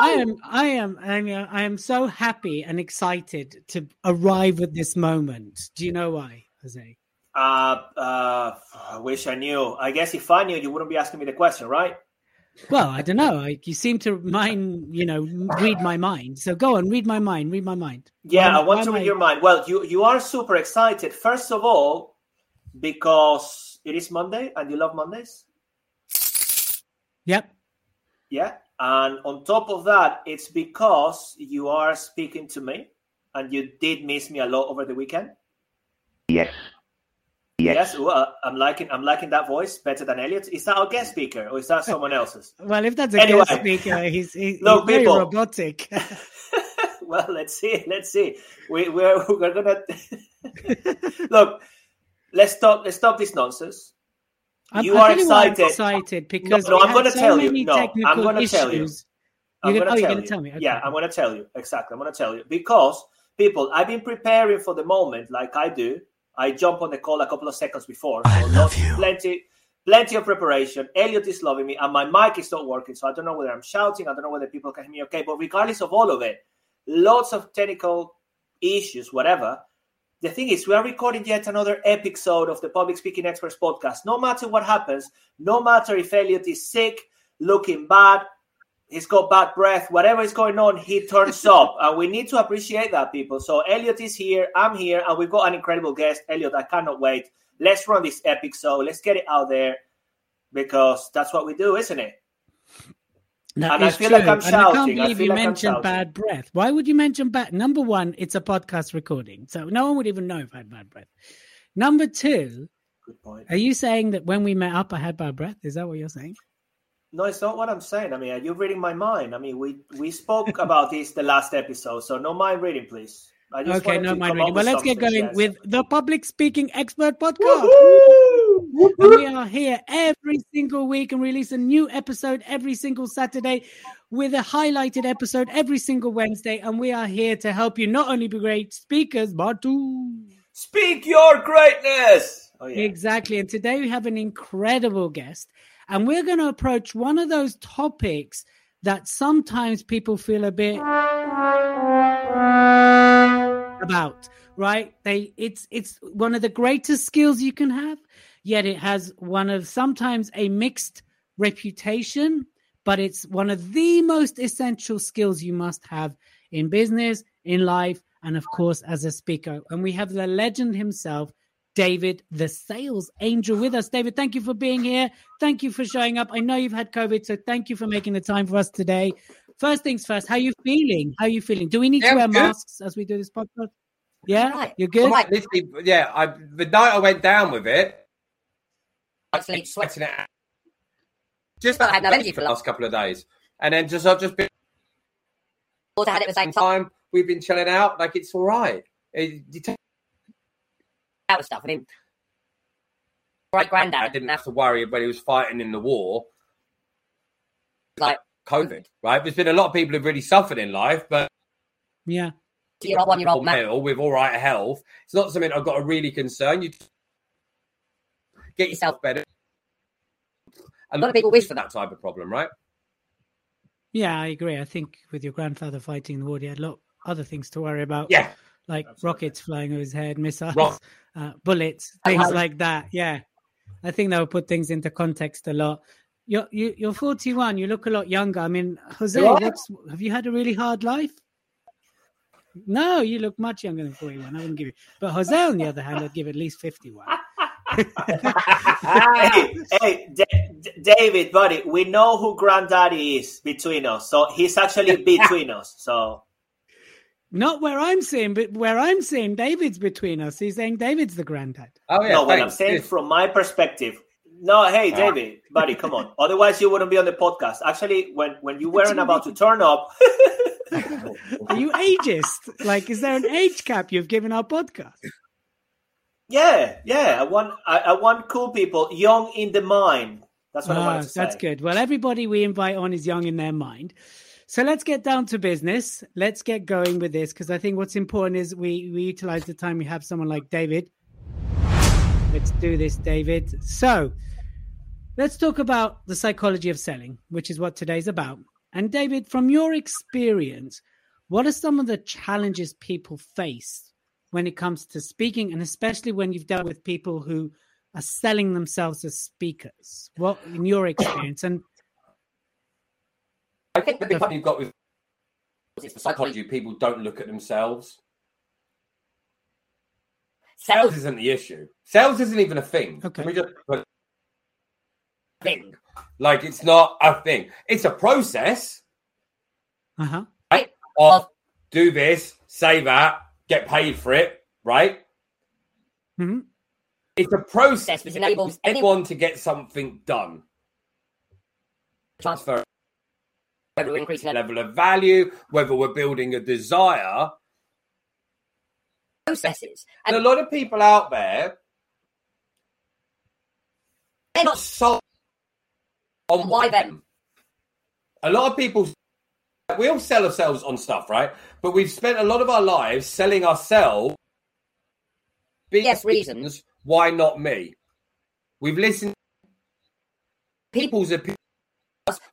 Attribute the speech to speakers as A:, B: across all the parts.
A: I am, I am, I am, I am so happy and excited to arrive at this moment. Do you know why, Jose?
B: Uh, uh, I wish I knew. I guess if I knew, you wouldn't be asking me the question, right?
A: Well, I don't know. I, you seem to mind, you know, read my mind. So go on, read my mind. Read my mind.
B: Yeah, why, I want to read I... your mind. Well, you you are super excited. First of all, because it is Monday and you love Mondays.
A: Yep.
B: Yeah. And on top of that, it's because you are speaking to me and you did miss me a lot over the weekend.
C: Yes. Yes.
B: yes well, uh, I'm liking I'm liking that voice better than Elliot. Is that our guest speaker or is that someone else's?
A: well, if that's a anyway, guest speaker, he's, he's, Look, he's very people, robotic.
B: well, let's see. Let's see. We, we're we're gonna look. Let's stop. Let's stop this nonsense.
A: I'm, you are excited. excited because
B: no, no I'm going to so tell you. No, I'm going to tell you.
A: I'm
B: going
A: to oh, tell, tell me. Okay.
B: Yeah, I'm going to tell you exactly. I'm going to tell you because people, I've been preparing for the moment, like I do. I jump on the call a couple of seconds before.
C: So I love you.
B: Plenty, plenty of preparation. Elliot is loving me, and my mic is not working, so I don't know whether I'm shouting. I don't know whether people can hear me okay. But regardless of all of it, lots of technical issues, whatever the thing is, we are recording yet another episode of the Public Speaking Experts podcast. No matter what happens, no matter if Elliot is sick, looking bad, he's got bad breath, whatever is going on, he turns up. And we need to appreciate that, people. So Elliot is here, I'm here, and we've got an incredible guest. Elliot, I cannot wait. Let's run this epic. episode. Let's get it out there because that's what we do, isn't it?
A: That and I feel true. like I'm shouting. And I can't believe I you like mentioned bad breath. Why would you mention bad? Number one, it's a podcast recording, so no one would even know if I had bad breath. Number two, good point. Are you saying that when we met up, I had bad breath? Is that what you're saying?
B: No, it's not what I'm saying. I mean, are you reading my mind? I mean, we we spoke about this the last episode, so no mind reading, please.
A: okay, no mind reading. Well, let's get going with the public speaking expert podcast. And we are here every single week and release a new episode every single Saturday with a highlighted episode every single Wednesday. And we are here to help you not only be great speakers, but to
B: speak your greatness.
A: Oh, yeah. Exactly. And today we have an incredible guest, and we're going to approach one of those topics that sometimes people feel a bit about right they it's it's one of the greatest skills you can have yet it has one of sometimes a mixed reputation, but it's one of the most essential skills you must have in business, in life, and of course as a speaker. And we have the legend himself, David, the sales angel, with us. David, thank you for being here. Thank you for showing up. I know you've had COVID, so thank you for making the time for us today. First things first, how are you feeling? How are you feeling? Do we need yeah, to wear good. masks as we do this podcast? Yeah, right. you're good.
D: Right. yeah, I, the night I went down with it, sleep sweating it out. Just I had no energy for the last couple of days, and then just I've just been.
E: Also had it at the same
D: time. We've been chilling out, like it's all right. It, you take
E: out of stuff. I mean, great granddad
D: I didn't have to worry when he was fighting in the war, like COVID. Right, there's been a lot of people who've really suffered in life, but
A: yeah,
E: year old, one year old male
D: with all right health. It's not something I've got to really concern you get yourself better. A lot of people wish for that type of problem, right?
A: Yeah, I agree. I think with your grandfather fighting the war, he had a lot other things to worry about.
D: Yeah.
A: Like Absolutely. rockets flying over his head, missiles, Rock. uh, bullets, things like that. Yeah. I think that would put things into context a lot. You're, you, you're 41. You look a lot younger. I mean, Jose, have you had a really hard life? No, you look much younger than 41. I wouldn't give you. But Jose, on the other hand, I'd give at least 51
B: hey, hey D- D- David, buddy, we know who granddaddy is between us. So he's actually between us. So
A: not where I'm saying, but where I'm saying David's between us. He's saying David's the granddad.
B: Oh yeah. No, what I'm saying from my perspective, No, hey ah. David, buddy, come on. Otherwise, you wouldn't be on the podcast. Actually, when when you weren't about to turn up,
A: Are you ageist? Like, is there an age cap you've given our podcast?
B: Yeah, yeah, I want I, I want cool people, young in the mind. That's what I
A: Ah,
B: wanted to say.
A: that's good. Well, everybody we invite on is young in their mind. So let's get down to business. Let's get going with this because I think what's important is we, we utilize the time we have someone like David. Let's do this, David. So let's talk about the psychology of selling, which is what today's about. And David, from your experience, what are some of the challenges people face when it comes to speaking, and especially when you've dealt with people who are selling themselves as speakers? What, in your experience, and
D: I think the big problem you've got with it's the psychology. People don't look at themselves. Sales isn't the issue. Sales isn't even a thing.
A: Okay.
D: Can we just put
E: Thing.
D: like it's not a thing. It's a process.
A: uh huh,
D: right? Of do this, say that, get paid for it, right?
A: hmm
D: It's a process
E: Process which enables
D: anyone to get something done.
E: transfer whether we're increasing our
D: Level of value, whether we're building a desire.
E: processes.
D: And
E: And
D: a lot of people out there
E: they're not
D: sold on
E: Why then?
D: A lot of people, we all sell ourselves on stuff, right? But we've spent a lot of our lives selling ourselves. Big
E: Yes, reasons.
D: Why not me? We've listened to people's opinions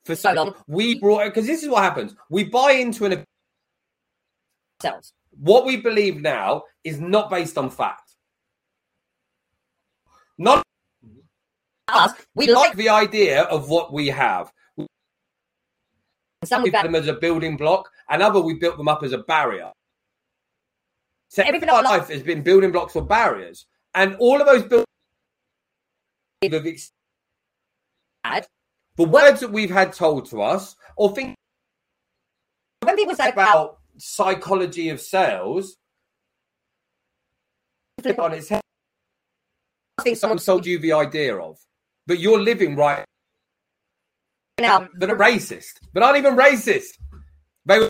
D: for
E: so long.
D: We brought it because this is what happens. We buy into an
E: themselves.
D: what we believe now is not based on fact. Not
E: Us, we
D: like the idea of what we have.
E: Some
D: We
E: we've had
D: them as a building block, and other we built them up as a barrier. So
E: Everything
D: our
E: life-
D: has been building blocks or barriers, and all of those buildings
E: had.
D: the words that we've had told to us, or think
E: When people say about
D: psychology of sales, flip on its head.
E: think
D: Someone
E: someone
D: sold you the idea of, but you're living right
E: now
D: that are racist, but aren't even racist. They were,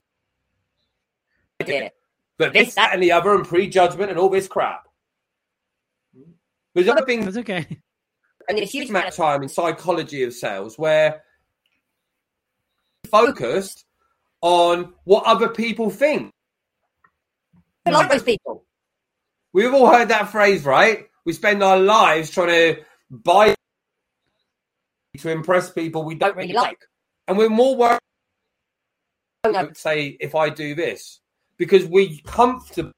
E: idea.
D: but this, that, and the other, and prejudgment, and all this crap. There's other things
A: that's okay.
E: And there's a huge
D: amount
E: amount
D: of time in psychology of sales where focused on what other people think.
E: of like those people.
D: We've all heard that phrase, right? We spend our lives trying to buy to impress people we don't really like. And we're more worried
E: Oh, no.
D: about, say, if I do this, because we're comfortable,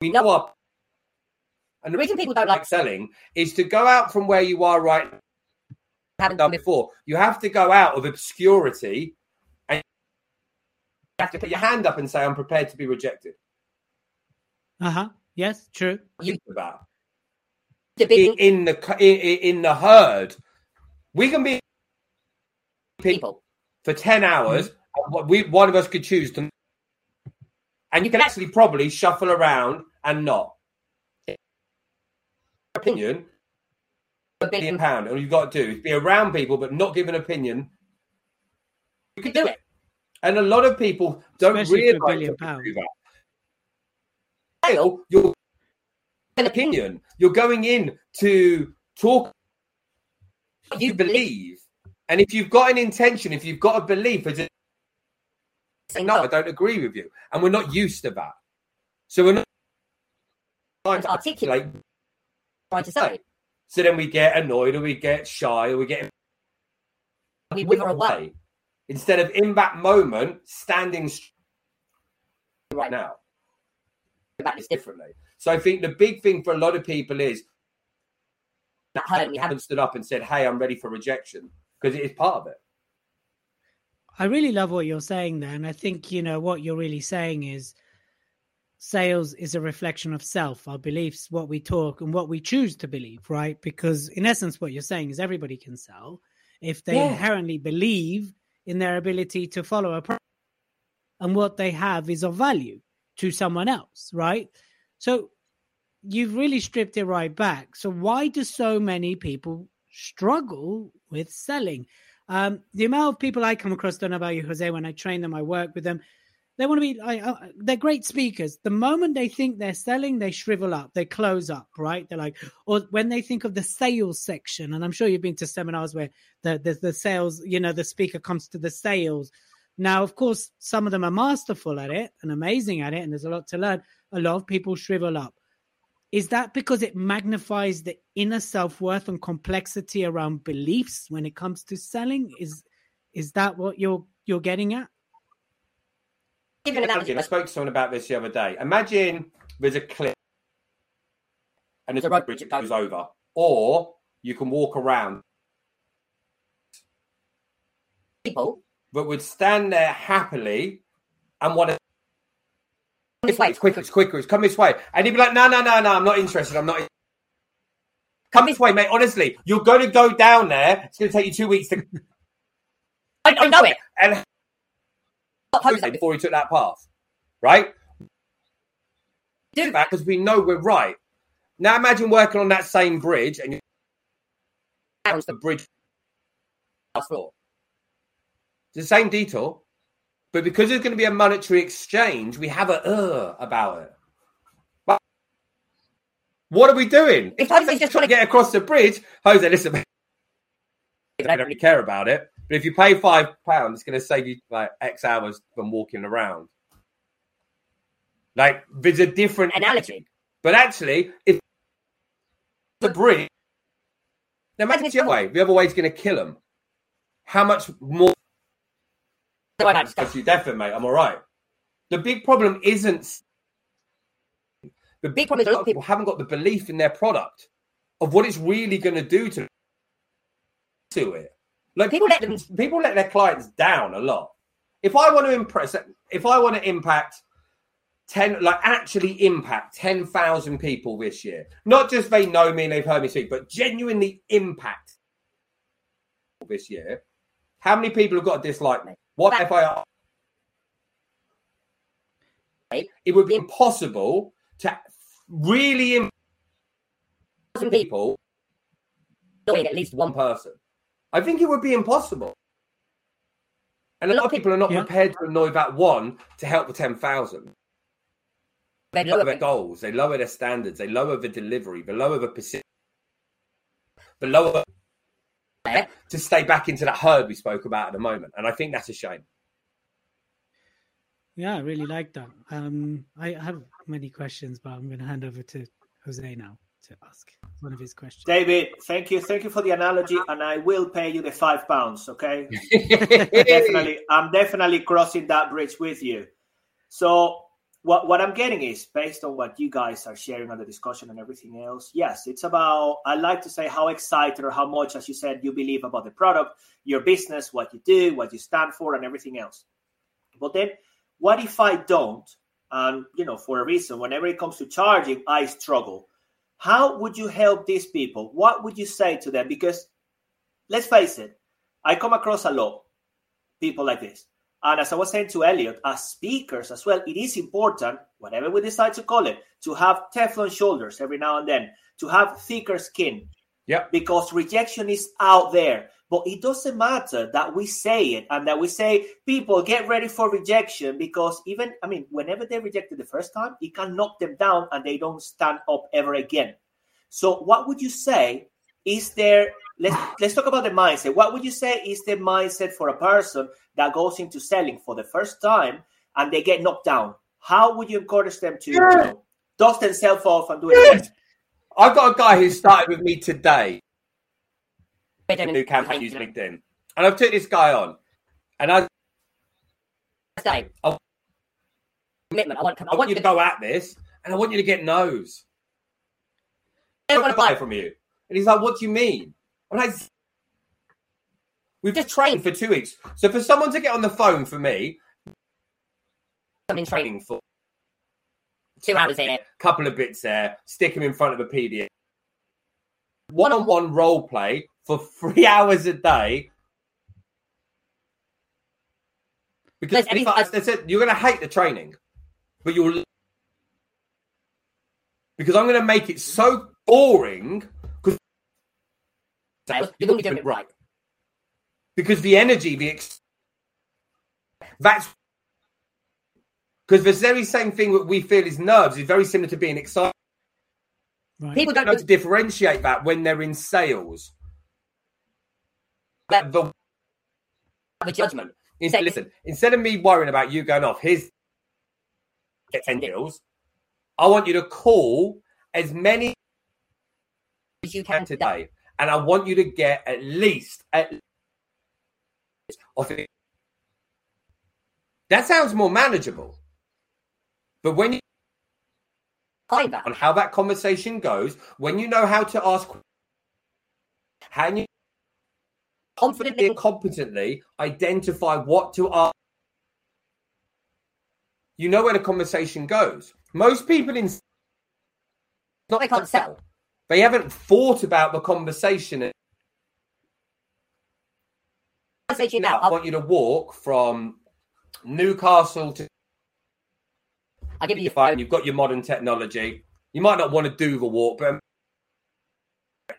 D: we know our. And the reason people don't like selling is to go out from where you are right
E: Haven't
D: done
E: done
D: before. You have to go out of obscurity and you have to put your hand up and say, I'm prepared to be rejected.
A: Uh huh. Yes, true.
D: Think about
E: the
D: in,
E: big
D: in the in, in the herd. We can be
E: people.
D: for 10 hours. and what We, one of us could choose to. And you can actually probably shuffle around and not. Opinion,
E: A
D: be a
E: big
D: pound. All you've got to do is be around people, but not give an opinion. You can do it. And a lot of people don't
A: Especially for a
D: realize
A: billion
D: that you
A: pounds.
D: do that. Sale, You're an opinion. You're going in to talk you believe. And if you've got an intention, if you've got a belief, it's a, no, I don't agree with you. And we're not used to that. So we're not trying to
E: Articulate. trying to say.
D: So then we get annoyed or we get shy or we get
E: We wither away.
D: Instead of in that moment, standing
E: Right now.
D: now.
E: That is
D: differently. So I think the big thing for a lot of people is
E: That hurt. We
D: haven't
E: haven't.
D: stood up and said, "Hey, I'm ready for rejection," because it is part of it.
A: I really love what you're saying there. And I think, you know, what you're really saying is sales is a reflection of self, our beliefs, what we talk and what we choose to believe, right? Because in essence, what you're saying is everybody can sell if they
D: Yeah.
A: inherently believe in their ability to follow a product and what they have is of value to someone else, right? So you've really stripped it right back. So why do so many people struggle with selling? Um, the amount of people I come across, don't know about you, Jose. When I train them, I work with them. They want to be. I, uh, they're great speakers. The moment they think they're selling, they shrivel up, they close up, right? They're like, or when they think of the sales section, and I'm sure you've been to seminars where the the, the sales, you know, the speaker comes to the sales. Now, of course, some of them are masterful at it and amazing at it, and there's a lot to learn. A lot of people shrivel up. Is that because it magnifies the inner self worth and complexity around beliefs when it comes to selling? Is is that what you're you're getting at?
E: Give an.
D: I spoke to someone about this the other day. Imagine there's a cliff and there's a
E: road
D: bridge that
E: goes-
D: goes over, or you can walk around,
E: People,
D: that would stand there happily and want to.
E: This way.
D: It's quicker, it's quicker, it's come this way. And he'd be like, no, no, no, no, I'm not interested. I'm not. in-" Come this way, mate. Honestly, you're going to go down there. It's going to take you two weeks to.
E: I, I know it.
D: And before he took that path, right?
E: Do
D: that because we know we're right. Now imagine working on that same bridge and you
E: Pounds
D: the bridge it's the same detour, but because there's going to be a monetary exchange, we have a uh about it. But what are we doing?
E: If Jose's just trying to
D: Get across the bridge, Jose. Listen, I don't really care about it, but if you pay five pounds, it's going to save you like X hours from walking around. Like there's a different
E: analogy.
D: But actually, if the bridge, now imagine the other way. The other way is going to kill them. How much more?
E: So I know, just go.
D: That's you definitely, mate. I'm all right. The big problem isn't. The
E: Big problem is a lot of
D: people haven't got the belief in their product of what it's really going to do to to it. Like
E: People let them
D: people let their clients down a lot. If I want to impress, if I want to impact ten, like actually impact ten thousand people this year, not just they know me and they've heard me speak, but genuinely impact this year. How many people have got to dislike me? What
E: That-
D: if I? It would be impossible to really impact
E: thousand people
D: people
E: knowing at least one
D: one person. I think it would be impossible. And a lot of people are not
A: Yeah.
D: prepared to annoy that one to help the 10,000.
E: They
D: They lower
E: lower
D: their goals, they lower their standards, they lower the delivery, they lower the persi- the lower
E: there.
D: to stay back into that herd we spoke about at the moment. And I think that's a shame.
A: Yeah, I really like that. Um, I have many questions, but I'm going to hand over to Jose now to ask one of his questions.
B: David, thank you, thank you for the analogy, and I will pay you the five pounds. Okay, definitely, I'm definitely crossing that bridge with you. So, what what I'm getting is based on what you guys are sharing on the discussion and everything else. Yes, it's about. I like to say how excited or how much, as you said, you believe about the product, your business, what you do, what you stand for, and everything else. But then, what if I don't? And you know, for a reason, whenever it comes to charging, I struggle. How would you help these people? What would you say to them? Because let's face it, I come across a lot people like this. And as I was saying to Elliot, as speakers as well, it is important, whatever we decide to call it, to have Teflon shoulders every now and then, to have thicker skin.
D: Yep.
B: Because rejection is out there. But it doesn't matter that we say it and that we say, people get ready for rejection because even, I mean, whenever they rejected the first time, it can knock them down and they don't stand up ever again. So, what would you say is there? Let's let's talk about the mindset. What would you say is the mindset for a person that goes into selling for the first time and they get knocked down? How would you encourage them to you know, dust themselves off and do it again?
D: I've got a guy who started with me today,
E: We're
D: a new campaign using LinkedIn. And I've took this guy on. And I,
E: Say,
D: I-
E: commitment. I want,
D: I want you to go at this and I want you to get no's.
E: I
D: I
E: want
D: want
E: to
D: to buy
E: buy
D: from you. And he's like, what do you mean? I'm like, we've just trained for two weeks. So for someone to get on the phone for me,
E: something training.
D: training for
E: Two hours in it.
D: a couple of bits there, stick him in front of a PDF. One-on-one role play for three hours a day. Because if I, I said you're going to hate the training, but you'll because I'm going to make it so boring
E: Sales, you're going to be doing it right.
D: because the energy, the ex- that's because the very same thing that we feel is nerves is very similar to being excited.
A: Right.
E: People
D: Don't
E: don't
D: know to differentiate that when they're in sales.
E: That-
D: The
E: have a judgment.
D: Instead, listen, instead of me worrying about you going off, here's get 10 deals. I want you to call as many
E: As you
D: can
E: can
D: today. And I want you to get at least at I think that sounds more manageable. But when you
E: Find that.
D: on how that conversation goes, when you know how to ask how you
E: Confidently.
D: and competently identify what to ask. You know where the conversation goes. Most people in not
E: They can't sell.
D: They haven't thought about the conversation.
E: I
D: Now, I want you to walk from Newcastle to
E: I'll give you
D: your phone. You've got your modern technology. You might not want to do the walk, but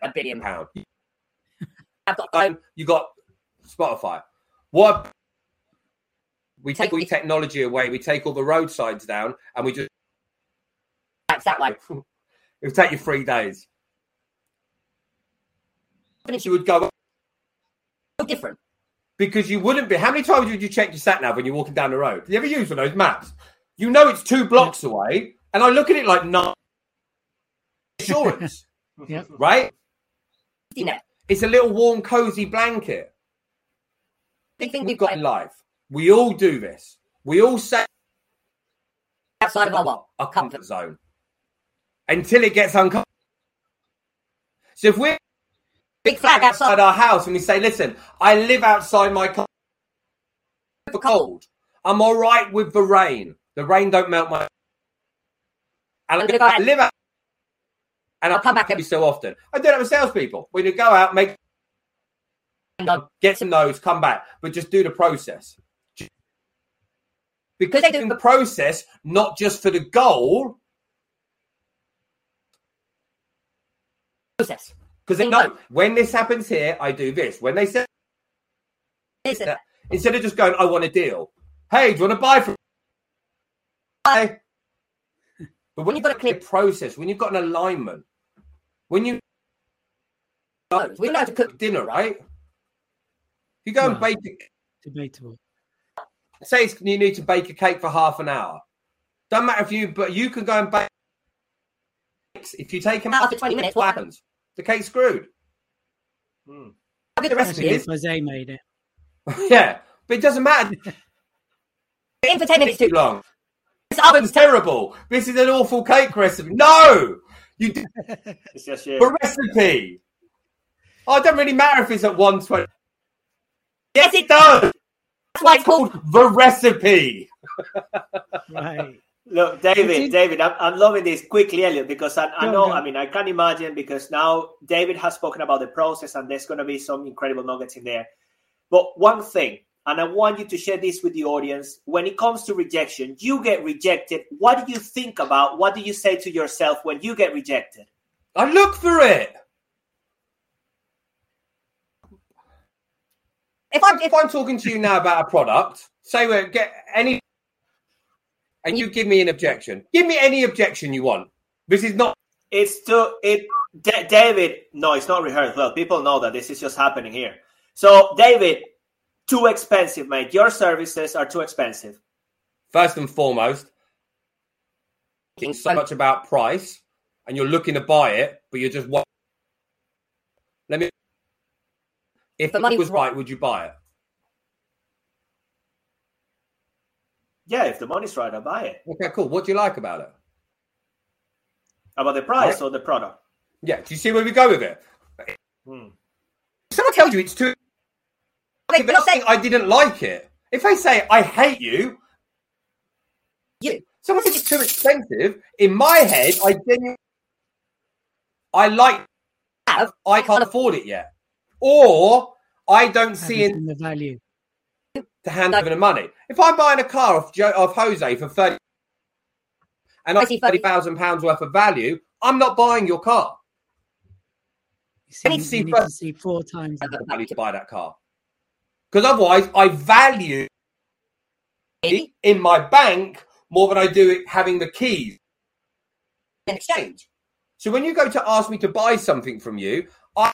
E: a billion.
D: pound.
E: I've got phone.
D: You got Spotify. What we take
E: Take
D: all
E: the-
D: technology away, we take all the roadsides down, and we just
E: That's that way.
D: it'll take you three days.
E: Finish
D: You would go
E: so different.
D: because you wouldn't be. How many times would you check your sat nav when you're walking down the road? You ever use one of those maps? You know it's two blocks away, and I look at it like no insurance,
A: Yeah.
D: right?
E: You know,
D: It's a little warm, cozy blanket.
E: big thing
D: We've
E: we've
D: got
E: got
D: in life. We all do this. We all say
E: outside of our what?
D: our comfort zone until it gets uncomfortable. So if we're
E: Big flag outside.
D: our house and we say, "Listen, I live outside my car for cold. I'm all right with the rain. The rain don't melt my." And
E: I'm gonna go
D: I
E: out.
D: live out, and
E: I'll come back
D: every so often. I do that with salespeople. When you go out, make get some no's, come back, but just do the process. Because
E: they do-
D: in the process, not just for the goal,
E: process.
D: Because they know when this happens here, I do this. When they say
E: Is it?
D: that, instead of just going, I want a deal. Hey, do you want to buy from? Uh, hey. But when you've got a clear process, when you've got an alignment, when you
E: We know how to cook.
D: dinner, right? If you go and
A: No.
D: bake, a,
A: Debatable.
D: say it's, you need to bake a cake for half an hour. Don't matter if you, but you can go and bake. If you take them out
E: After 20 minutes,
D: what
E: what
D: happens? The cake's screwed.
B: Hmm.
E: How good the recipe
A: Actually,
E: is.
A: Jose made it.
D: yeah, but it doesn't matter
E: In for 10 minutes
D: too
E: too.
D: long.
E: This oven's
D: terrible. This is an awful cake recipe. No, you do
B: It's just yeah.
D: the recipe. Oh, it doesn't really matter if it's at one twenty. Yes, it does.
E: That's why it's called.
D: The recipe.
A: Right.
B: Look, David,
A: It's
B: David, I'm, I'm loving this quickly, Elliot, because I, I know. I mean, I can imagine because now David has spoken about the process and there's going to be some incredible nuggets in there. But one thing, and I want you to share this with the audience when it comes to rejection, you get rejected. What do you think about? What do you say to yourself when you get rejected?
D: I look for it.
E: If I'm,
D: If
E: if,
D: I'm talking to you now about a product, say we get any, and you give me an objection. Give me any objection you want. This is not.
B: It's to it, D- David. No, it's not rehearsed. Well, people know that this is just happening here. So, David, too expensive, mate. Your services are too expensive.
D: First and foremost, it's so much about price, and you're looking to buy it, but you're just. wa- Let me. If
E: The
D: the
E: money
D: money was
E: was
D: right, would you buy it?
B: Yeah, if the money's right, I buy it.
D: Okay, cool. What do you like about it?
B: About the price
D: Right.
B: or the product?
D: Yeah. Do you see where we go with it?
B: Hmm.
D: Someone tells you it's too.
E: Wait,
D: If they're not saying I didn't like it. If they say I hate you,
E: you,
D: someone says it's too expensive. In my head, I genuinely, I like. I can't afford it yet, or I don't see it
A: Having the value.
D: To hand over the money. If I'm buying a car off, Joe, off Jose for thirty, and I
E: I see
D: see thirty thousand pounds worth of value, I'm not buying your car.
A: You, see,
D: I see
A: you need to see four times.
D: The value to buy that car. Because otherwise, I value it in my bank more than I do it having the keys
E: in exchange.
D: So when you go to ask me to buy something from you, I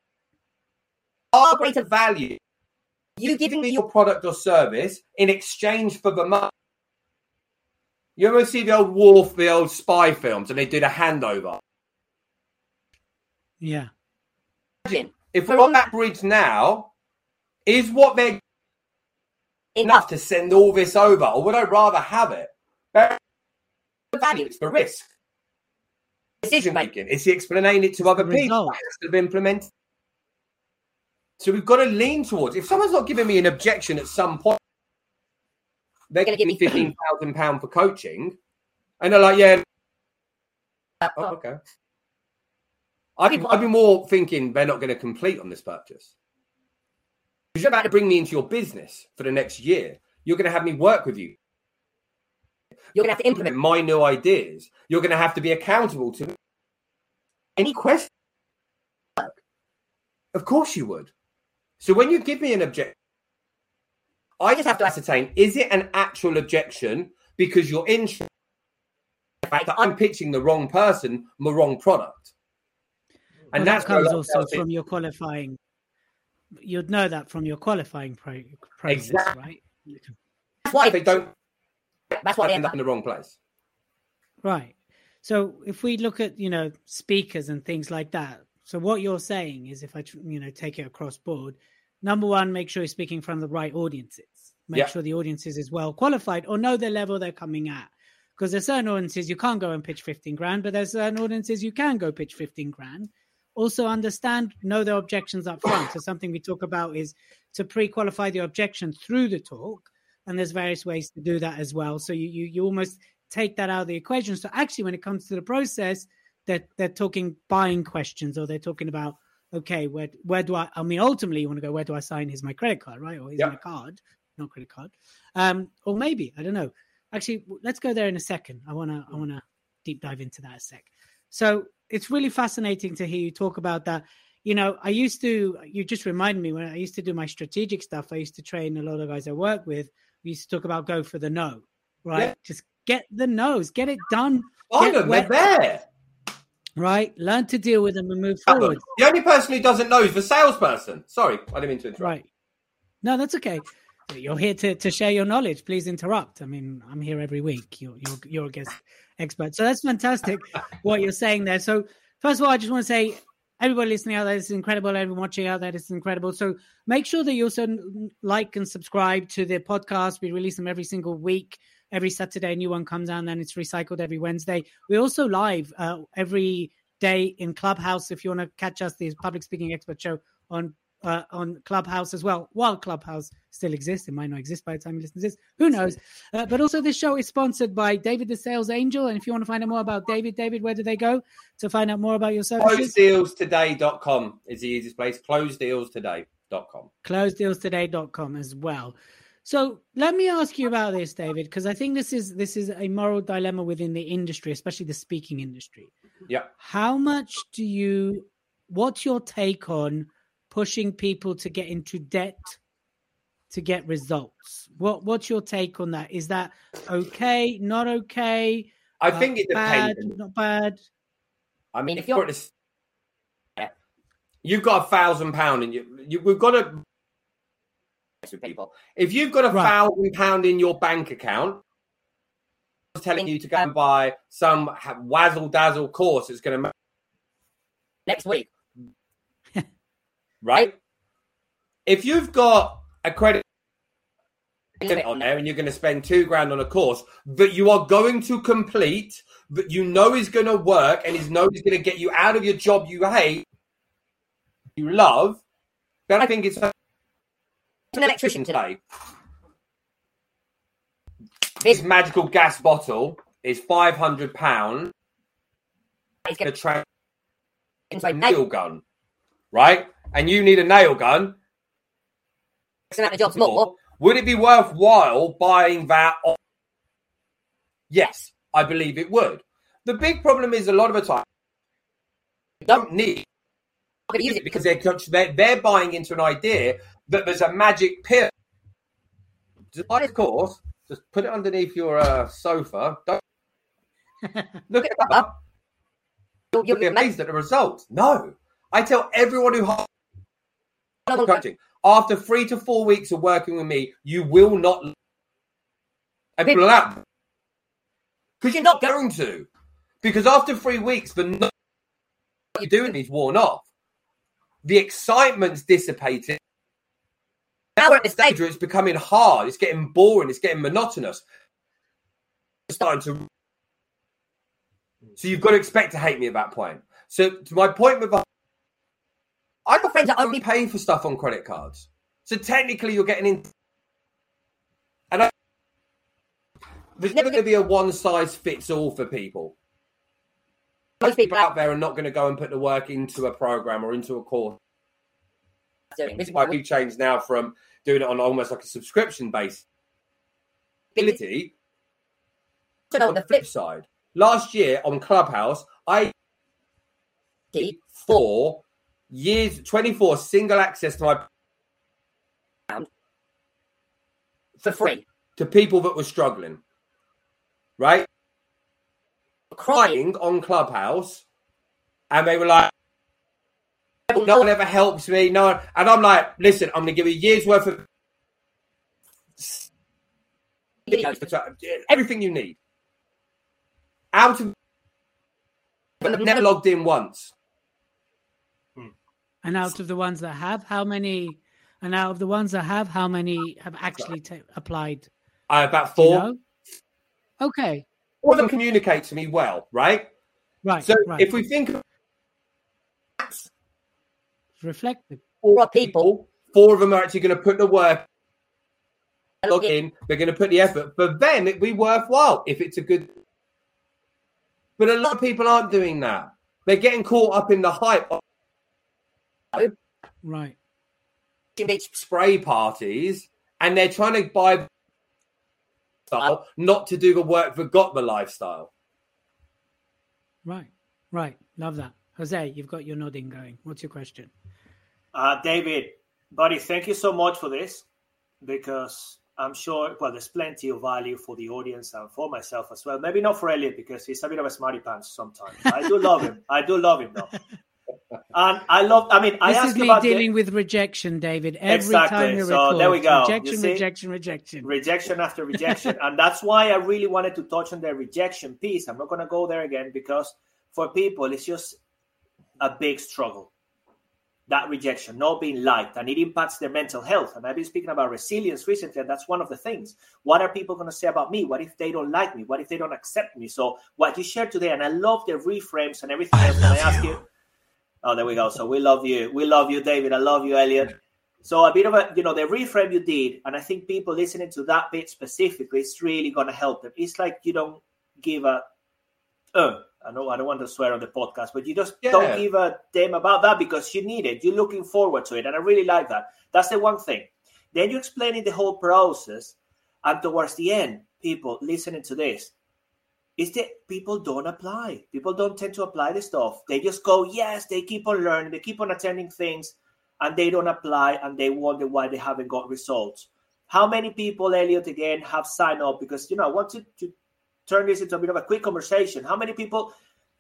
D: are greater value you giving me your product or service in exchange for the money. You ever see the old war, the old spy films, and they did a handover?
A: Yeah.
E: Imagine
D: If we're on that bridge now, is what they're enough to send all this over, or would I rather have it?
E: The value,
D: It's the risk.
E: decision making.
D: making. It's explaining it to other people.
A: Result.
D: It has to be implemented. So we've got to lean towards. If someone's not giving me an objection at some point, they're going to give me fifteen thousand pound for coaching, and they're like, "Yeah, oh, okay." I'd be, I'd be more thinking they're not going to complete on this purchase. Because you're about to bring me into your business for the next year. You're going to have me work with you.
E: You're going to have to implement.
D: my new ideas. You're going to have to be accountable to me. any question. Of course you would. So when you give me an objection, I just have to ascertain is it an actual objection because you're interested in the fact that I'm pitching the wrong person, the wrong product. And
A: Well, that comes also from your qualifying. You'd know that from your qualifying pro- process,
D: Exactly.
A: right?
E: That's why
D: they don't
E: That's why they
D: end up in the wrong place.
A: Right. So if we look at you know speakers and things like that, so what you're saying is, if I you know take it across board, number one, make sure you're speaking from the right audiences. Make
D: Yeah.
A: sure the audiences is well qualified or know the level they're coming at. Because there's certain audiences you can't go and pitch 15 grand, but there's certain audiences you can go pitch 15 grand. Also understand, know their objections up front. So something we talk about is to pre-qualify the objection through the talk, and there's various ways to do that as well. So you you, you almost take that out of the equation. So actually, when it comes to the process, they're they're talking buying questions or they're talking about okay, where where do I? I mean, ultimately, you want to go where do I sign? Here's my credit card, right? Or here's
D: Yeah.
A: my card, not credit card. Um, or maybe I don't know. Actually, let's go there in a second. I wanna I wanna deep dive into that a sec. So it's really fascinating to hear you talk about that. You know, I used to. You just reminded me when I used to do my strategic stuff. I used to train a lot of guys I work with. We used to talk about go for the no, right?
D: Yeah.
A: Just get the no's, get it done, Get
D: they're there.
A: Right? Learn to deal with them and move forward.
D: The only person who doesn't know is the salesperson. Sorry, I didn't mean to interrupt.
A: Right. No, that's okay. You're here to, to share your knowledge. Please interrupt. I mean, I'm here every week. You're you're, you're a guest expert, so that's fantastic what you're saying there. So first of all, I just want to say, everybody listening out there, this is incredible. Everyone watching out there, this is incredible. So make sure that you also like and subscribe to the podcast. We release them every single week. Every Saturday, a new one comes out, and then it's recycled every Wednesday. We're also live uh, every day in Clubhouse. If you want to catch us, the Public Speaking Expert Show on uh, on Clubhouse as well. While Clubhouse still exists, it might not exist by the time you listen to this. Who knows? Uh, but also, this show is sponsored by David the Sales Angel. And if you want to find out more about David, David, where do they go to find out more about your services?
D: CloseDealsToday.com is the easiest place. CloseDealsToday.com.
A: closedealstoday.com as well. So let me ask you about this, David, because I think this is this is a moral dilemma within the industry, especially the speaking industry.
D: Yeah.
A: How much do you what's your take on pushing people to get into debt to get results? What what's your take on that? Is that okay, not okay?
D: I
A: uh,
D: think it
A: bad, not bad.
D: I mean,
E: mean,
D: if
E: if
D: you're
E: you're-
D: this, you've got a thousand pound and you, you we've got to
E: with people.
D: if you've got a
A: Right.
D: thousand pound in your bank account, telling you to go and buy some wazzle dazzle course that's going to make
E: Next week,
D: right. If you've got a credit on there and you're going to spend two grand on a course that you are going to complete, that you know is going to work and is know is going to get you out of your job you hate, you love, then I think it's
E: an electrician today.
D: This magical gas bottle is five hundred pound.
E: He's
D: The
E: getting
D: tra-
E: into a
D: nail gun, right? And you need a nail gun.
E: X amount of jobs more.
D: Would it be worthwhile buying that? On- yes, I believe it would. The big problem is a lot of the time don't need
E: use it
D: because they're, they're buying into an idea that there's a magic pill. Just the course, just put it underneath your uh, sofa. Don't look it up.
E: You'll,
D: You'll be amazed at the results. No, I tell everyone who coaching after three to four weeks of working with me, you will not. And people like, because you're not going to, because after three weeks, the no- what you're doing is worn off. The excitement's dissipated. Now we're at the stage where it's becoming hard. It's getting boring. It's getting monotonous. It's starting to. So you've got to expect to hate me at that point. So to my point with, I got friends that only pay for stuff on credit cards. So technically, you're getting in. And I, there's never going to be a one size fits all for people.
E: most people
D: People
E: out
D: out there are not going to go and put the work into a program or into a course.
E: Doing
D: This is why we've changed now from doing it on almost like a subscription based ability on
E: the
D: flip side. Last year on Clubhouse, I four years, 24 single access to my
E: for free.
D: to people that were struggling, right?
E: Crying
D: on Clubhouse, and they were like, "No one ever helps me." No, one. and I'm like, "Listen, I'm going to give you a year's worth of everything you need." Out of, but I've never logged in once.
A: And out of the ones that have, how many? And out of the ones that have, how many have actually ta applied?
D: Uh, about
A: Do you
D: four.
A: know? Okay,
D: All of them communicate to me well, right?
A: right.
D: So
A: right.
D: if we think of
A: reflective,
D: four people, four of them are actually going to put the work, log in, they're going to put the effort. but then it'd be worthwhile if it's a good. But a lot of people aren't doing that. They're getting caught up in the hype of
A: right?
D: spray parties, and they're trying to buy style, not to do the work that got the lifestyle.
A: Right, right. Love that. Jose, you've got your nodding going. What's your question?
B: Uh, David, buddy, thank you so much for this because I'm sure, well, there's plenty of value for the audience and for myself as well. Maybe not for Elliot because he's a bit of a smarty pants sometimes. I do love him. I do love him though. And I love, I mean, I
A: this is
B: asked
A: me
B: about
A: dealing
B: the,
A: with rejection, David. Every
B: Exactly.
A: time you
B: So
A: record,
B: there we go.
A: Rejection, rejection, rejection.
B: rejection after rejection. and that's why I really wanted to touch on the rejection piece. I'm not going to go there again because for people, it's just a big struggle. That rejection, not being liked, and it impacts their mental health. And I've been speaking about resilience recently, and that's one of the things. What are people going to say about me? What if they don't like me? What if they don't accept me? So, what you shared today, and I love the reframes and everything else. And I ask you, oh, there we go. So, we love you. We love you, David. I love you, Elliot. So a bit of a, you know, the reframe you did, and I think people listening to that bit specifically, it's really going to help them. It's like you don't give a, uh, I know I don't want to swear on the podcast, but you just
D: Yeah.
B: don't give a damn about that because you need it. You're looking forward to it, and I really like that. That's the one thing. Then you're explaining the whole process, and towards the end, people listening to this, is that people don't apply. People don't tend to apply the stuff. They just go, yes, they keep on learning, they keep on attending things, and they don't apply and they wonder why they haven't got results. How many people, Elliot, again, have signed up? Because, you know, I want to, to turn this into a bit of a quick conversation. How many people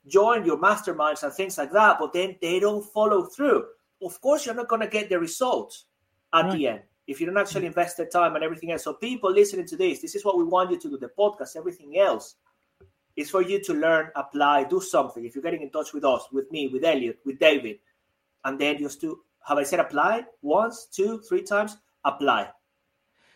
B: join your masterminds and things like that, but then they don't follow through? Of course, you're not going to get the results at the end if you don't actually mm. invest the time and everything else. So, people listening to this, this is what we want you to do the podcast, everything else is for you to learn, apply, do something. If you're getting in touch with us, with me, with Elliot, with David, and then just to have I said apply once, two, three times, apply.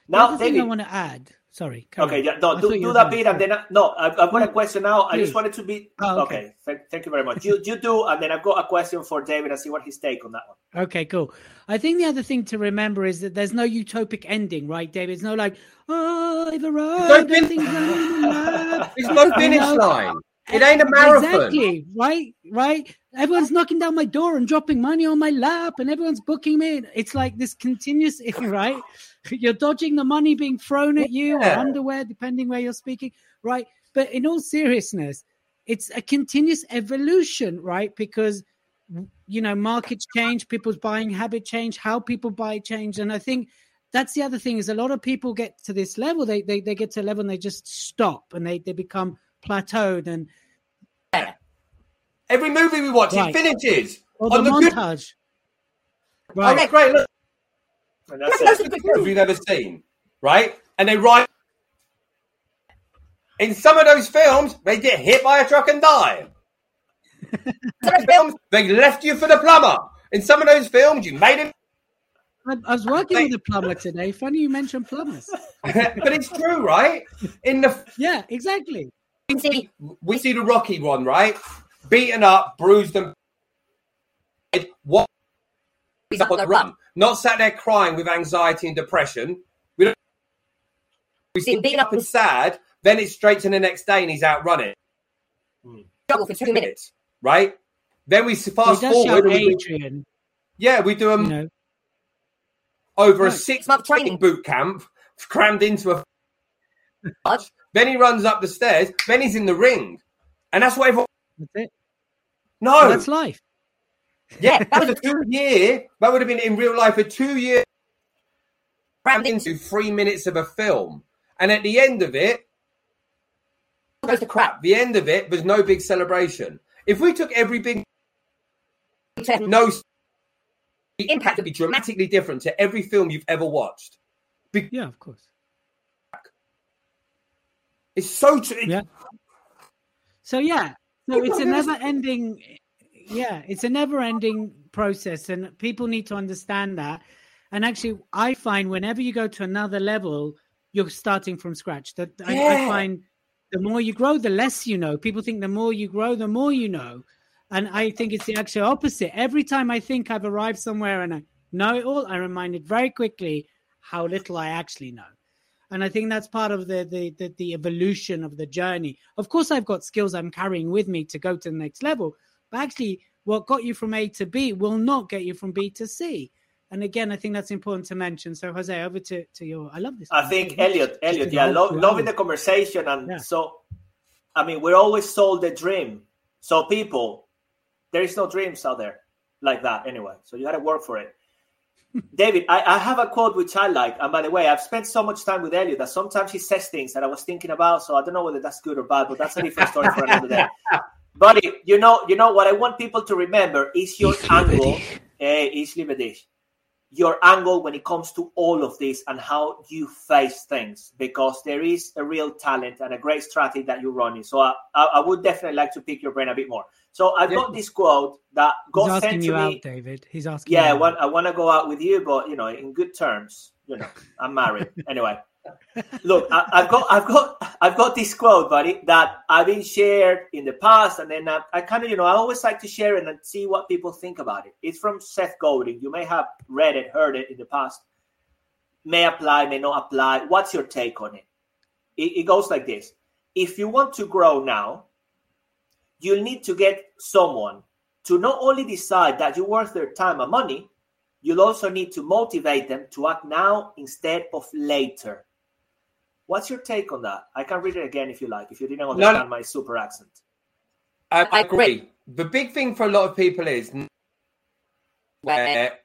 A: The
B: Now,
A: other thing I want to add. Sorry.
B: Okay,
A: on.
B: yeah, no, do, do that
A: gonna
B: bit, and then I, no, I've, I've got a question now. I just wanted to be
A: Oh,
B: okay.
A: okay.
B: Thank, thank you very much. You you do, and then I've got a question for David and see what his take on that one.
A: Okay, cool. I think the other thing to remember is that there's no utopic ending, right, David? It's no like, oh, I've arrived.
D: fin-
A: everything's going well."
D: There's no finish line. It ain't a marathon.
A: Exactly, right? Right? Everyone's knocking down my door and dropping money on my lap, and everyone's booking me. It's like this continuous, right? You're dodging the money being thrown at you or underwear, depending where you're speaking, right? But in all seriousness, it's a continuous evolution, right? Because you know markets change people's buying habit change how people buy change and i think that's the other thing is a lot of people get to this level they they, they get to a level and they just stop and they they become plateaued and
D: Every movie we watch,
A: Right.
D: it finishes
A: or the
D: on the good.
A: montage
D: Oh,
A: right
D: that's great. Look,
B: And
D: that's
B: that's
D: most
B: it.
D: of the good films you've ever seen, right? And they write. In some of those films, they get hit by a truck and die. Some films, they left you for the plumber. In some of those films, you made him.
A: I, I was working with a plumber today funny you mentioned plumbers
D: but it's true, right? In the
A: yeah exactly
E: See,
D: we see the Rocky one, right? Beaten up, bruised and what
E: he's
D: up on the run. Not sat there crying with anxiety and depression. We don't we see him beaten up and sad, then it's straight to the next day and he's out running. Hmm.
E: Struggle for two minutes.
D: minutes, right? Then we fast forward. and we do-
A: adrian
D: yeah, we do
A: you
D: them
A: know
D: over a six month training boot camp, crammed into a.
E: Fudge.
D: Then he runs up the stairs. Then he's in the ring, and that's what everyone.
A: that's it
D: No,
A: that's life
D: yeah, that was a two year. That would have been in real life a two year
E: Crammed into
D: into three minutes of a film, and at the end of it,
E: goes to crap.
D: the end of it was no big celebration. If we took every big no, the impact would be dramatically different to every film you've ever watched.
A: yeah of course
D: It's so true.
A: Yeah. So yeah, so it's a never-ending. Yeah, it's a never-ending process, and people need to understand that. And actually, I find whenever you go to another level, you're starting from scratch. That I, I find the more you grow, the less you know. People think the more you grow, the more you know, and I think it's the actual opposite. Every time I think I've arrived somewhere and I know it all, I'm reminded very quickly how little I actually know and I think that's part of the, the the the evolution of the journey. Of course, I've got skills I'm carrying with me to go to the next level, but actually, what got you from A to B will not get you from B to C. And again, I think that's important to mention. So, Jose, over to, to your. I love this.
B: I think Elliot, Elliot, yeah,
A: go
B: lo- loving the conversation, and
A: Yeah.
B: so, I mean, we're always sold the dream. So, people, there is no dreams out there like that anyway. So you got to work for it. David, I, I have a quote which I like, and by the way, I've spent so much time with Elliot that sometimes he says things that I was thinking about. So I don't know whether that's good or bad, but that's a different story for another day. Buddy, you know, you know what I want people to remember is your angle. Eh, Isli Bedish your angle when it comes to all of this and how you face things because there is a real talent and a great strategy that you're running. So I, I, would definitely like to pick your brain a bit more. So I've got this quote that
A: He's
B: got
A: asking
B: sent
A: you
B: to
A: out,
B: me.
A: David. He's asking.
B: Yeah, I
A: out.
B: want, I want to go out with you, but you know, in good terms. You know, I'm married anyway. Look, I, I've got, I've got, I've got this quote, buddy, that I've been shared in the past, and then I, I kind of, you know, I always like to share it and see what people think about it. It's from Seth Godin. You may have read it, heard it in the past. May apply, may not apply. What's your take on it? It, it goes like this: If you want to grow now, you'll need to get someone to not only decide that you're worth their time and money, you'll also need to motivate them to act now instead of later. What's your take on that? I can read it again if you like, if you didn't understand my super accent.
D: I, I agree. The big thing for a lot of people is where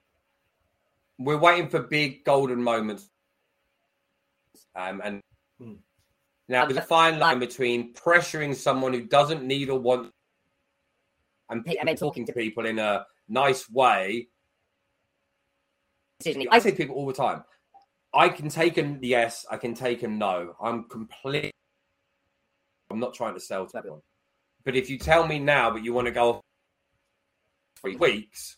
D: we're waiting for big golden moments. Um, and
B: Hmm.
D: now there's a fine line between pressuring someone who doesn't need or want and
E: And then talking to
D: people in a nice way. I say to people all the time, I can take a yes, I can take a no. I'm complete. I'm not trying to sell to everyone. But if you tell me now that you want to go three weeks,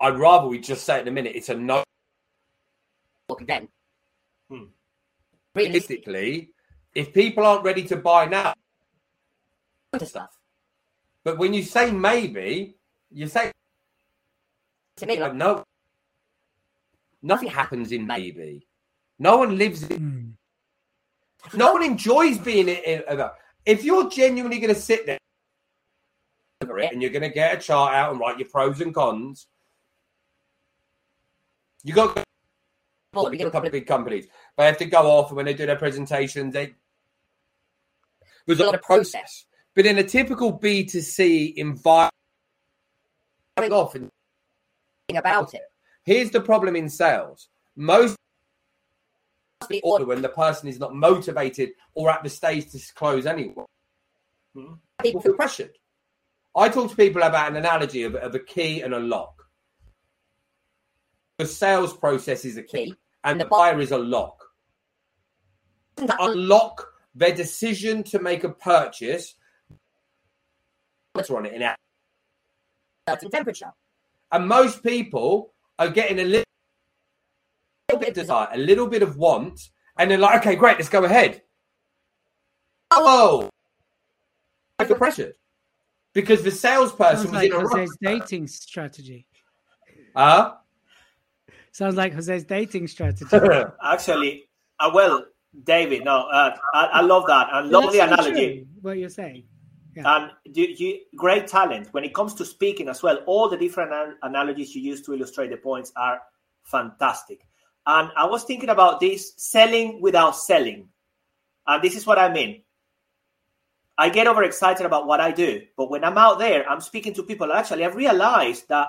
D: I'd rather we just say in a minute it's a no.
E: talk again.
B: Hmm.
D: Realistically, if people aren't ready to buy now,
E: stuff.
D: but when you say maybe, you say
E: To me, like,
D: no. Nothing happens in maybe. No one lives in
A: Hmm.
D: No one enjoys being in. in in- if you're genuinely going to sit there and you're going to get a chart out and write your pros and cons, you got
E: well,
D: a couple of big companies. They have to go off and when they do their presentations, they there's a lot of process. But in a typical B2C environment, going off and
E: about it.
D: Here's the problem in sales. Most
E: The
D: order when the person is not motivated or at the stage to close anyway. People feel pressured. I talk to people about an analogy of, of a key and a lock. The sales process is a key, and the buyer is a lock. Unlock their decision to make a purchase, let's run it in
E: certain temperature.
D: And most people are getting a little, little bit of desire, a little bit of want, and they're like, okay, great, let's go ahead. Oh, I feel pressured because the salesperson
A: Sounds
D: was
A: like
D: in a
A: Jose's
D: rush.
A: dating strategy.
D: Huh?
A: Sounds like Jose's dating strategy.
B: Actually, uh, well, David, no, uh, I, I love that and love the
A: That's so
B: analogy.
A: true, What you're saying.
B: And um, you, you, great talent when it comes to speaking as well. All the different an- analogies you use to illustrate the points are fantastic. And I was thinking about this selling without selling. And this is what I mean. I get overexcited about what I do, but when I'm out there, I'm speaking to people. Actually, I've realized that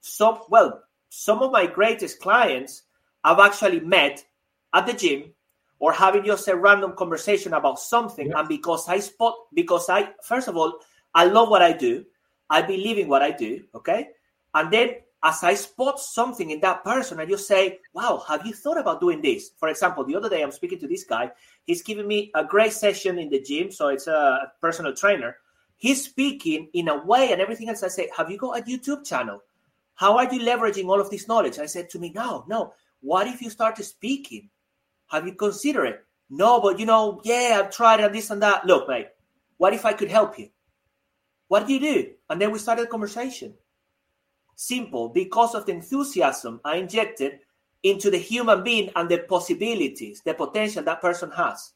B: some, well, some of my greatest clients I've actually met at the gym or having just a random conversation about something and because i spot because i first of all i love what i do. I believe in what i do okay? And then as i spot something in that person i just say wow have you thought about doing this? For example the other day i'm speaking to this guy. He's giving me a great session in the gym so it's a personal trainer. He's speaking in a way and everything else. I say have you got a youtube channel? How are you leveraging all of this knowledge? I said to me no no. What if you started speaking have you considered it? No, but you know, yeah, I've tried and this and that. Look, mate, what if I could help you? What do you do? And then we started a conversation. Simple, because of the enthusiasm I injected into the human being and the possibilities, the potential that person has.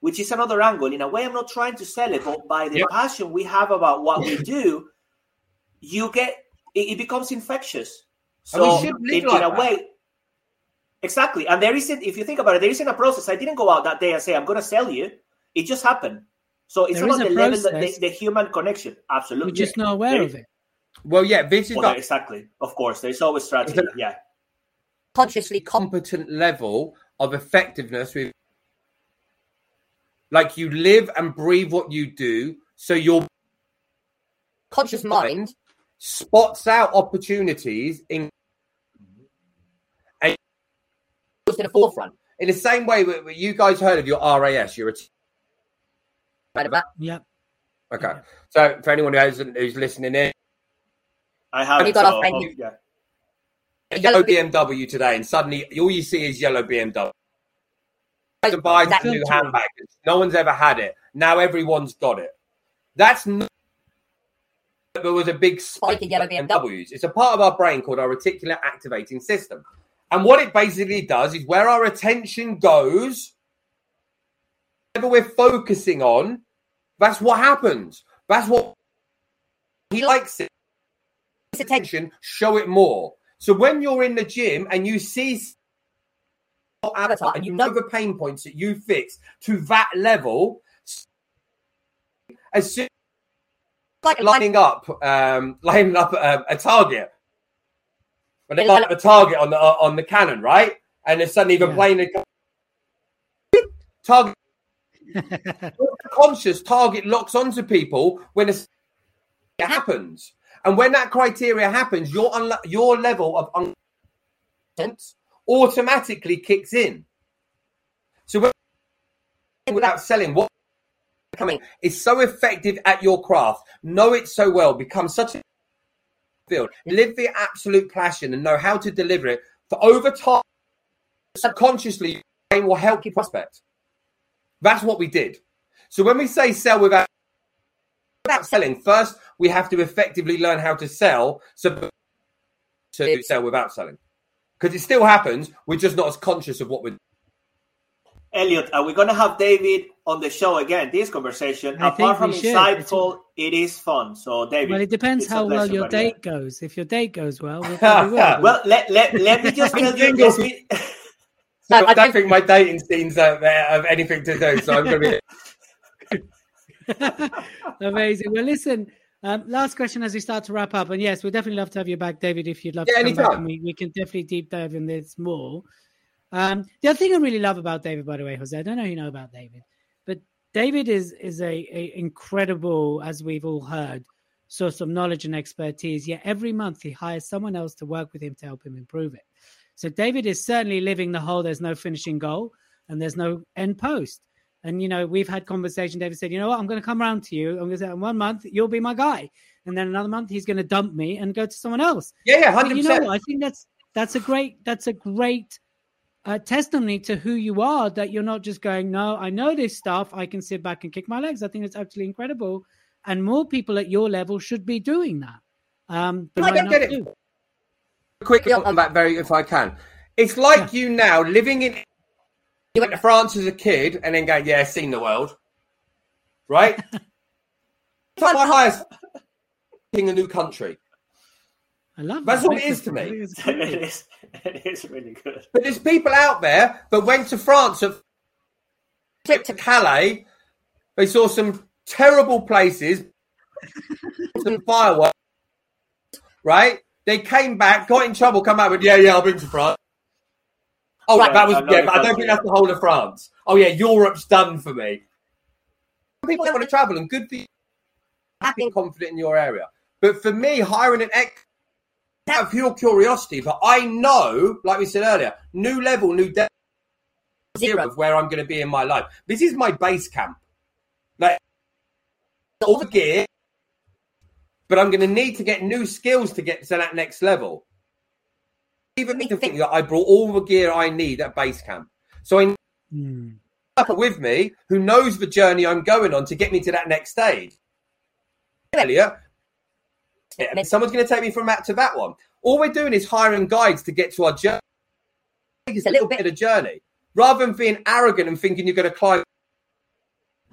B: Which is another angle. In a way, I'm not trying to sell it, but by the
D: Yep.
B: passion we have about what we do, you get it, it becomes infectious. So, in,
D: like
B: in a way, Exactly. And there isn't, if you think about it, there isn't a process. I didn't go out that day and say, I'm going to sell you. It just happened. So it's
A: There
B: about
A: is a
B: the level, that the, the human connection. Absolutely.
A: We're just not aware
B: There-
A: of it.
D: Well, yeah, this is
B: Well,
D: like
B: exactly. Of course. There's always strategy. Yeah.
E: Consciously
D: competent level of effectiveness with like you live and breathe what you do so your
E: conscious mind
D: spots out opportunities in
E: goes to the forefront.
D: in the same way that that you guys heard of your RAS you're a t-
E: Right about
A: Yep.
D: okay so for anyone who hasn't who's listening in
B: I have
E: Have you got
B: so,
E: off friend?
B: oh, yeah.
D: a yellow BMW today and suddenly all you see is yellow BMW to buy that new handbag no one's ever had it now everyone's got it that's not there was a big spike
E: Spike in yellow
D: in BMWs. It's a part of our brain called our reticular activating system. And what it basically does is where our attention goes, whatever we're focusing on, that's what happens. That's what he likes it.
E: Attention.
D: Show it more. So when you're in the gym and you see avatar and you know the pain points that you fix to that level, as soon
E: Like a
D: lining up, um, lining up um, a target. When they
E: Yeah,
D: line up a target on the uh, on the cannon, right? And then suddenly the
A: Yeah.
D: plane target conscious target locks onto people when it happens, and when that criteria happens, your unlo- your level of unconscious automatically kicks in. So when without selling, what coming is so effective at your craft, know it so well, become such a field, live the absolute passion and know how to deliver it for over time. Subconsciously, your brain will help you prospect. That's what we did. So when we say sell without without selling, first we have to effectively learn how to sell so to sell without selling. Because it still happens, we're just not as conscious of what we're
B: Elliot, are we going to have David on the show again? This conversation,
A: I
B: apart from insightful, it is fun. So, David.
A: Well, it depends how well your
B: buddy.
A: date goes. If your date goes well, we'll.
B: Well, let, let, let me just tell you.
D: Jingle.
B: let me-
D: So
E: No,
D: I
E: I
D: don't
E: think-
D: think my dating scenes have, uh, have anything to do. So I'm going to be.
A: Amazing. Well, listen, Um, last question as we start to wrap up, and yes, we'd definitely love to have you back, David. If you'd love
D: Yeah,
A: to come back, and we, we can definitely deep dive in this more. Um, the other thing I really love about David, by the way, Jose, I don't know if you know about David, but David is is a, a incredible, as we've all heard, source of knowledge and expertise. Yet every month he hires someone else to work with him to help him improve it. So David is certainly living the whole. There's no finishing goal and there's no end post. And you know, we've had conversation. David said, "You know what? I'm going to come around to you. I'm going to say, in one month you'll be my guy, and then another month he's going to dump me and go to someone else."
D: Yeah, yeah, hundred
A: you know, what? I think that's that's a great that's a great uh, testimony to who you are. That you're not just going, "No, I know this stuff. I can sit back and kick my legs." I think it's absolutely incredible, and more people at your level should be doing that. Um, but
D: I don't get it.
A: do.
D: Quickly on that, very if I can. It's like you now living in. You went to France as a kid and then going, yeah, seen the world, right? it's like my highest in a new country.
A: I love
D: That's
A: that.
D: what it
A: Makes
D: is to me.
A: it's
B: it
A: brilliant.
B: is. It is really good.
D: But there's people out there that went to France at trip to Calais. They saw some terrible places, some fireworks, right? They came back, got in trouble, come out with, yeah, yeah, I've been to France. Oh,
B: Right,
D: that was,
B: I
D: yeah, but I don't think that's the whole of France. Oh, yeah, Europe's done for me. People don't want to travel and good for you, happy and confident in your area. But for me, hiring an ex out of pure curiosity, but I know, like we said earlier, new level, new depth, zero of where I'm going to be in my life. This is my base camp. Like all the gear, but I'm going to need to get new skills to get to that next level. Even me to think that I brought all the gear I need at base camp. So I need
A: Hmm.
D: with me who knows the journey I'm going on to get me to that next stage. Elliot, yeah, someone's going to take me from that to that one. All we're doing is hiring guides to get to our journey. It's a little bit of a journey. Rather than being arrogant and thinking you're going to climb,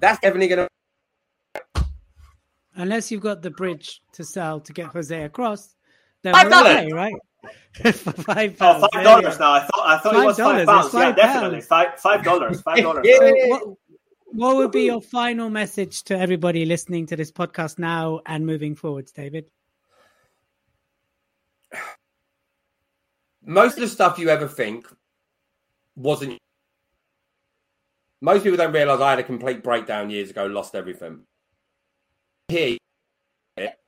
D: that's definitely going to.
A: Unless you've got the bridge to sell to get Jose across, then
D: Five
A: we're
D: dollars.
A: okay, right? For five
B: Oh,
A: pounds.
B: five
A: there
B: dollars
A: you
B: now. I thought I thought
A: Five
B: it was
A: dollars,
B: five
A: it's
B: pounds. Yeah,
A: five
B: definitely five five dollars. Five dollars.
D: Yeah.
A: So what, what would be your final message to everybody listening to this podcast now and moving forwards, David?
D: Most of the stuff you ever think wasn't. Most people don't realize I had a complete breakdown years ago, lost everything. Here,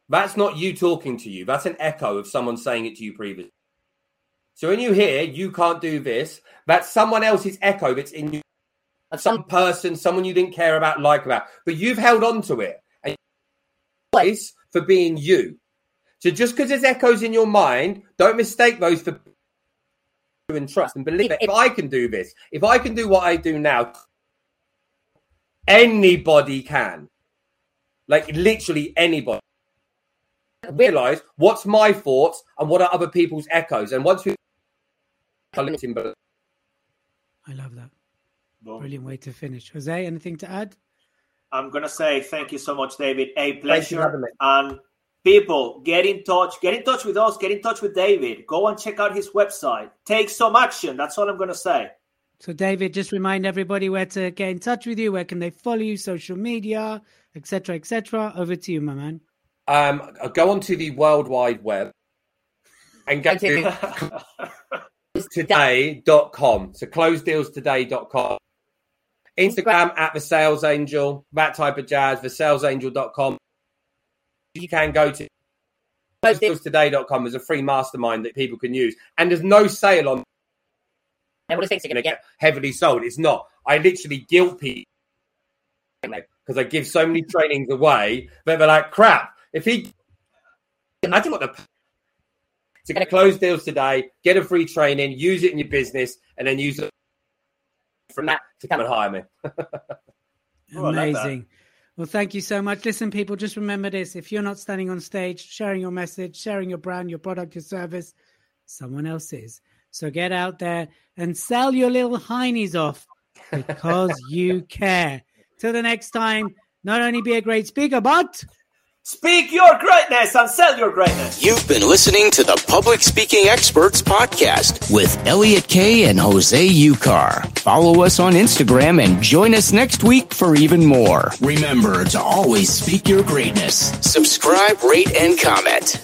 D: that's not you talking to you. That's an echo of someone saying it to you previously. So when you hear you can't do this, that's someone else's echo that's in you. Some person, someone you didn't care about, like about, but you've held on to it. And place for being you. So just because there's echoes in your mind, don't mistake those for and trust and believe it. if I can do this, if I can do what I do now, anybody can. Like literally anybody. Realize what's my thoughts and what are other people's echoes. And once we collecting but
A: I love that.
B: Boom.
A: Brilliant way to finish. Jose, anything to add?
B: I'm gonna say thank you so much, David. A
D: for
B: pleasure.
D: having me.
B: And people, get in touch. Get in touch with us. Get in touch with David. Go and check out his website. Take some action. That's all I'm gonna say.
A: So, David, just remind everybody where to get in touch with you. Where can they follow you? Social media, etc., etc. Over to you, my man.
D: um go onto the World Wide Web and go to today.com. So close deals closedealstoday.com. Instagram at the sales angel, that type of jazz, the salesangel.com. You can go to closedealstoday.com. There's a free mastermind that people can use. And there's no sale on
E: Everybody thinks they're
D: going
E: going
D: to
E: to
D: get heavily sold. It's not. I literally guilt people because I give so many trainings away that they're like, crap. If he, imagine what the to get close deals today, get a free training, use it in your business, and then use it from that to come and hire me.
B: Oh, I.
A: Amazing. Well, thank you so much. Listen, people, just remember this: if you're not standing on stage, sharing your message, sharing your brand, your product, your service, someone else is. So get out there and sell your little heinies off because you care. Till the next time, not only be a great speaker, but
B: Speak your greatness and sell your greatness.
F: You've been listening to the Public Speaking Experts Podcast with Elliot Kay and Jose Ucar. Follow us on Instagram and join us next week for even more. Remember to always speak your greatness. Subscribe, rate, and comment.